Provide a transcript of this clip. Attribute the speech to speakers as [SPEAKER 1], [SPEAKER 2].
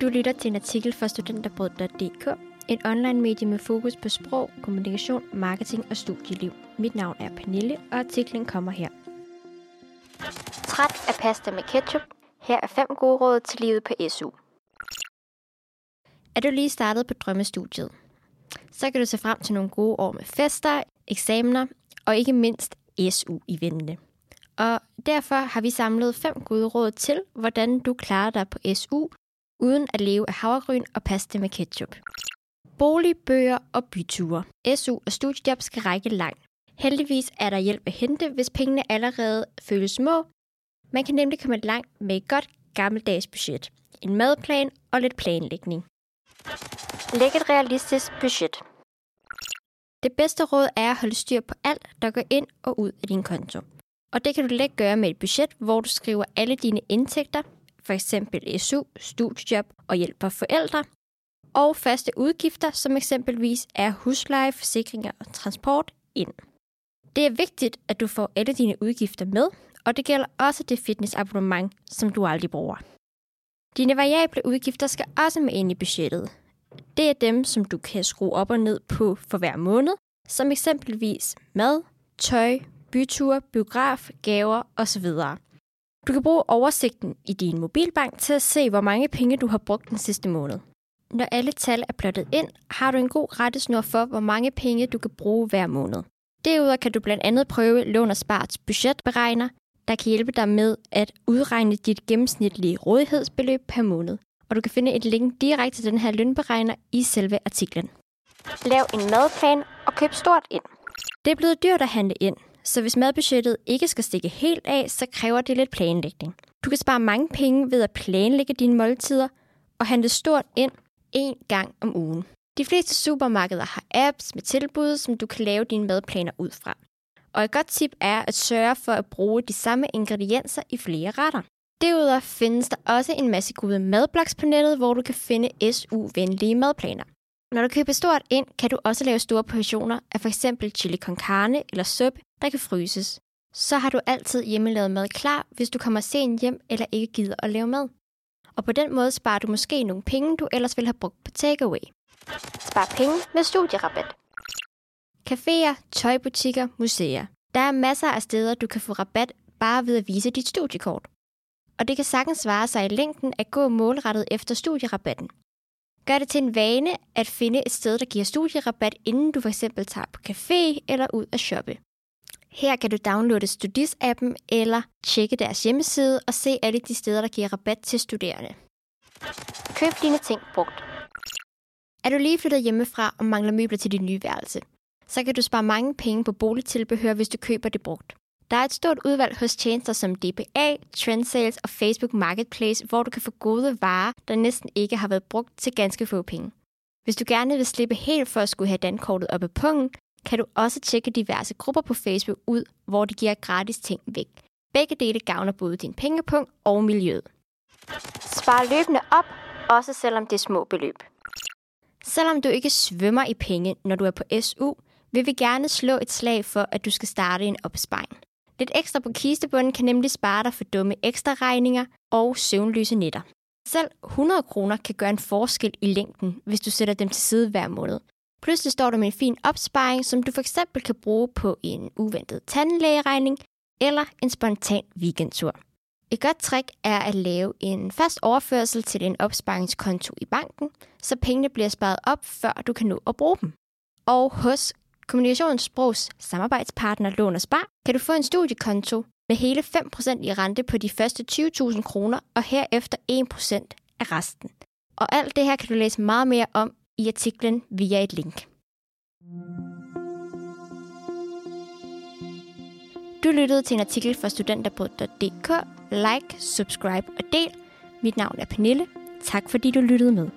[SPEAKER 1] Du lytter til en artikel fra studenterbrød.dk, et online medie med fokus på sprog, kommunikation, marketing og studieliv. Mit navn er Pernille, og artiklen kommer her. Træt af pasta med ketchup? Her er fem gode råd til livet på SU. Er du lige startet på drømmestudiet? Så kan du se frem til nogle gode år med fester, eksamener og ikke mindst SU i vente. Og derfor har vi samlet fem gode råd til, hvordan du klarer dig på SU, uden at leve af havregryn og pasta med ketchup. Bolig, bøger og byture. SU og studiejob skal række langt. Heldigvis er der hjælp at hente, hvis pengene allerede føles små. Man kan nemlig komme langt med et godt gammeldags budget. En madplan og lidt planlægning. Læg et realistisk budget. Det bedste råd er at holde styr på alt, der går ind og ud af din konto. Og det kan du let gøre med et budget, hvor du skriver alle dine indtægter, f.eks. SU, studiejob og hjælp for forældre, og faste udgifter, som eksempelvis er husleje, forsikringer og transport, ind. Det er vigtigt, at du får alle dine udgifter med, og det gælder også det fitnessabonnement, som du aldrig bruger. Dine variable udgifter skal også med ind i budgettet. Det er dem, som du kan skrue op og ned på for hver måned, som eksempelvis mad, tøj, byture, biograf, gaver osv. Du kan bruge oversigten i din mobilbank til at se, hvor mange penge du har brugt den sidste måned. Når alle tal er plottet ind, har du en god rettesnor for, hvor mange penge du kan bruge hver måned. Derudover kan du blandt andet prøve Lån og Sparts budgetberegner, der kan hjælpe dig med at udregne dit gennemsnitlige rådighedsbeløb per måned. Og du kan finde et link direkte til den her lønberegner i selve artiklen. Lav en madplan og køb stort ind. Det er blevet dyrt at handle ind, så hvis madbudgettet ikke skal stikke helt af, så kræver det lidt planlægning. Du kan spare mange penge ved at planlægge dine måltider og handle stort ind én gang om ugen. De fleste supermarkeder har apps med tilbud, som du kan lave dine madplaner ud fra. Og et godt tip er at sørge for at bruge de samme ingredienser i flere retter. Derudover findes der også en masse gode madblogs på nettet, hvor du kan finde SU-venlige madplaner. Når du køber stort ind, kan du også lave store portioner af f.eks. chili con carne eller suppe, der kan fryses. Så har du altid hjemmelavet mad klar, hvis du kommer sent hjem eller ikke gider at lave mad. Og på den måde sparer du måske nogle penge, du ellers ville have brugt på takeaway. Spar penge med studierabat. Caféer, tøjbutikker, museer. Der er masser af steder, du kan få rabat bare ved at vise dit studiekort. Og det kan sagtens svare sig i længden at gå målrettet efter studierabatten. Gør det til en vane at finde et sted, der giver studierabat, inden du f.eks. tager på café eller ud at shoppe. Her kan du downloade Studis-appen eller tjekke deres hjemmeside og se alle de steder, der giver rabat til studerende. Køb dine ting brugt. Er du lige flyttet hjemmefra og mangler møbler til dit nye værelse, så kan du spare mange penge på boligtilbehør, hvis du køber det brugt. Der er et stort udvalg hos tjenester som DBA, Trendsales og Facebook Marketplace, hvor du kan få gode varer, der næsten ikke har været brugt til ganske få penge. Hvis du gerne vil slippe helt for at skulle have dankortet op i pungen, kan du også tjekke diverse grupper på Facebook ud, hvor de giver gratis ting væk. Begge dele gavner både din pengepunkt og miljøet. Spar løbende op, også selvom det er små beløb. Selvom du ikke svømmer i penge, når du er på SU, vil vi gerne slå et slag for, at du skal starte en opsparing. Lidt ekstra på kistebunden kan nemlig spare dig for dumme ekstra regninger og søvnløse nætter. Selv 100 kroner kan gøre en forskel i længden, hvis du sætter dem til side hver måned. Pludselig står du med en fin opsparing, som du for eksempel kan bruge på en uventet tandlægeregning eller en spontan weekendtur. Et godt trick er at lave en fast overførsel til en opsparingskonto i banken, så pengene bliver sparet op, før du kan nå at bruge dem. Og hos Kommunikationssprogs samarbejdspartner Lån og Spar kan du få en studiekonto med hele 5% i rente på de første 20.000 kroner, og herefter 1% af resten. Og alt det her kan du læse meget mere om i artiklen via et link. Du lyttede til en artikel fra studenterbrød.dk. Like, subscribe og del. Mit navn er Pernille. Tak fordi du lyttede med.